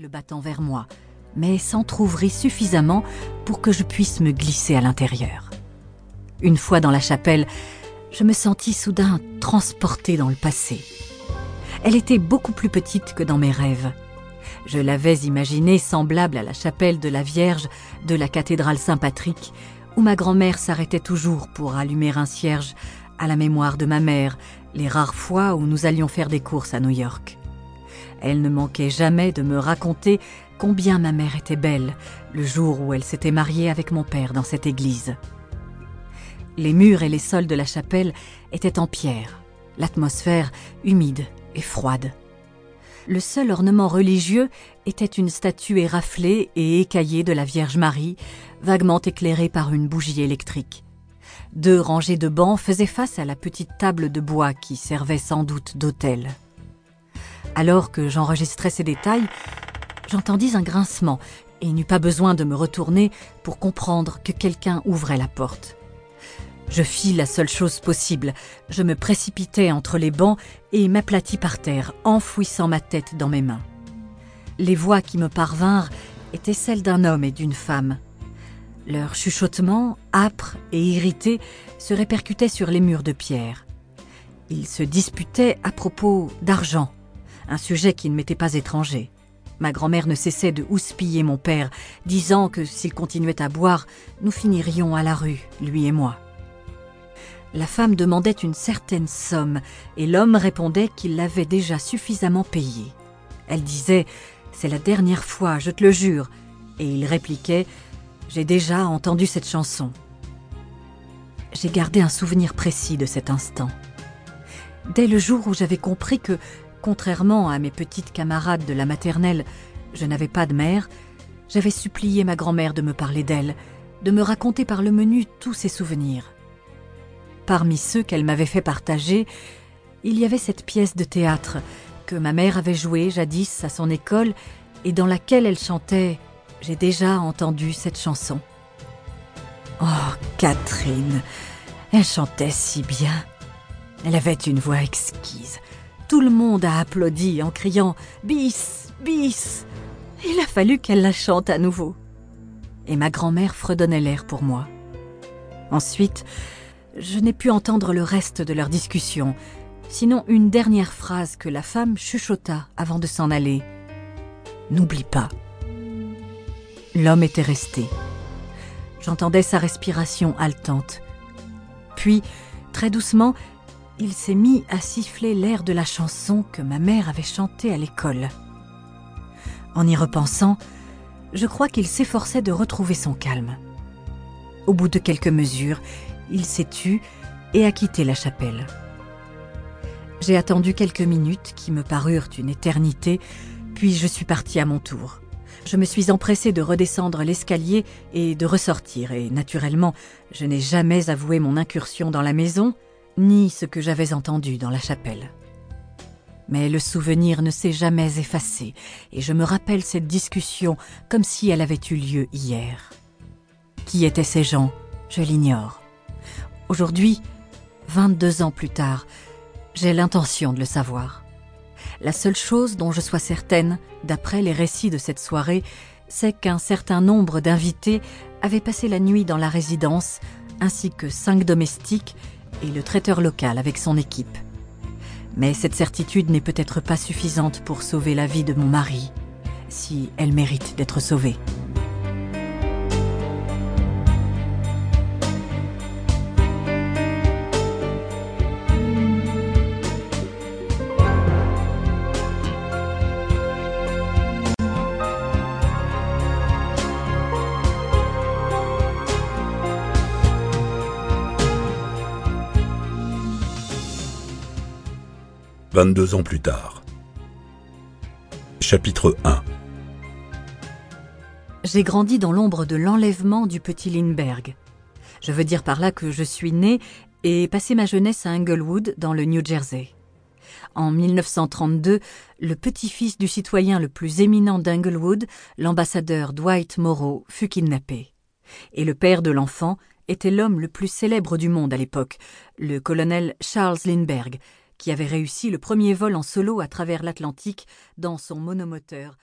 le battant vers moi, mais s'entr'ouvrit suffisamment pour que je puisse me glisser à l'intérieur. Une fois dans la chapelle, je me sentis soudain transportée dans le passé. Elle était beaucoup plus petite que dans mes rêves. Je l'avais imaginée semblable à la chapelle de la Vierge de la cathédrale Saint-Patrick, où ma grand-mère s'arrêtait toujours pour allumer un cierge à la mémoire de ma mère, les rares fois où nous allions faire des courses à New York. Elle ne manquait jamais de me raconter combien ma mère était belle le jour où elle s'était mariée avec mon père dans cette église. Les murs et les sols de la chapelle étaient en pierre, l'atmosphère humide et froide. Le seul ornement religieux était une statue éraflée et écaillée de la Vierge Marie, vaguement éclairée par une bougie électrique. Deux rangées de bancs faisaient face à la petite table de bois qui servait sans doute d'autel. Alors que j'enregistrais ces détails, j'entendis un grincement et n'eus pas besoin de me retourner pour comprendre que quelqu'un ouvrait la porte. Je fis la seule chose possible. Je me précipitai entre les bancs et m'aplatis par terre, enfouissant ma tête dans mes mains. Les voix qui me parvinrent étaient celles d'un homme et d'une femme. Leurs chuchotements, âpres et irrités, se répercutaient sur les murs de pierre. Ils se disputaient à propos d'argent, un sujet qui ne m'était pas étranger. Ma grand-mère ne cessait de houspiller mon père, disant que s'il continuait à boire, nous finirions à la rue, lui et moi. La femme demandait une certaine somme, et l'homme répondait qu'il l'avait déjà suffisamment payée. Elle disait C'est la dernière fois, je te le jure, et il répliquait J'ai déjà entendu cette chanson. J'ai gardé un souvenir précis de cet instant. Dès le jour où j'avais compris que Contrairement à mes petites camarades de la maternelle, je n'avais pas de mère, j'avais supplié ma grand-mère de me parler d'elle, de me raconter par le menu tous ses souvenirs. Parmi ceux qu'elle m'avait fait partager, il y avait cette pièce de théâtre que ma mère avait jouée jadis à son école et dans laquelle elle chantait J'ai déjà entendu cette chanson. Oh, Catherine, elle chantait si bien. Elle avait une voix exquise. Tout le monde a applaudi en criant Bis, bis. Il a fallu qu'elle la chante à nouveau. Et ma grand-mère fredonnait l'air pour moi. Ensuite, je n'ai pu entendre le reste de leur discussion, sinon une dernière phrase que la femme chuchota avant de s'en aller. N'oublie pas. L'homme était resté. J'entendais sa respiration haletante. Puis, très doucement, il s'est mis à siffler l'air de la chanson que ma mère avait chantée à l'école. En y repensant, je crois qu'il s'efforçait de retrouver son calme. Au bout de quelques mesures, il s'est tu et a quitté la chapelle. J'ai attendu quelques minutes qui me parurent une éternité, puis je suis partie à mon tour. Je me suis empressée de redescendre l'escalier et de ressortir, et naturellement, je n'ai jamais avoué mon incursion dans la maison, ni ce que j'avais entendu dans la chapelle. Mais le souvenir ne s'est jamais effacé, et je me rappelle cette discussion comme si elle avait eu lieu hier. Qui étaient ces gens? Je l'ignore. Aujourd'hui, 22 ans plus tard, j'ai l'intention de le savoir. La seule chose dont je sois certaine, d'après les récits de cette soirée, c'est qu'un certain nombre d'invités avaient passé la nuit dans la résidence, ainsi que cinq domestiques et le traiteur local avec son équipe. Mais cette certitude n'est peut-être pas suffisante pour sauver la vie de mon mari, si elle mérite d'être sauvée. 22 ans plus tard. Chapitre 1 J'ai grandi dans l'ombre de l'enlèvement du petit Lindbergh. Je veux dire par là que je suis né et passé ma jeunesse à Englewood, dans le New Jersey. En 1932, le petit-fils du citoyen le plus éminent d'Englewood, l'ambassadeur Dwight Morrow, fut kidnappé. Et le père de l'enfant était l'homme le plus célèbre du monde à l'époque, le colonel Charles Lindbergh, qui avait réussi le premier vol en solo à travers l'Atlantique dans son monomoteur.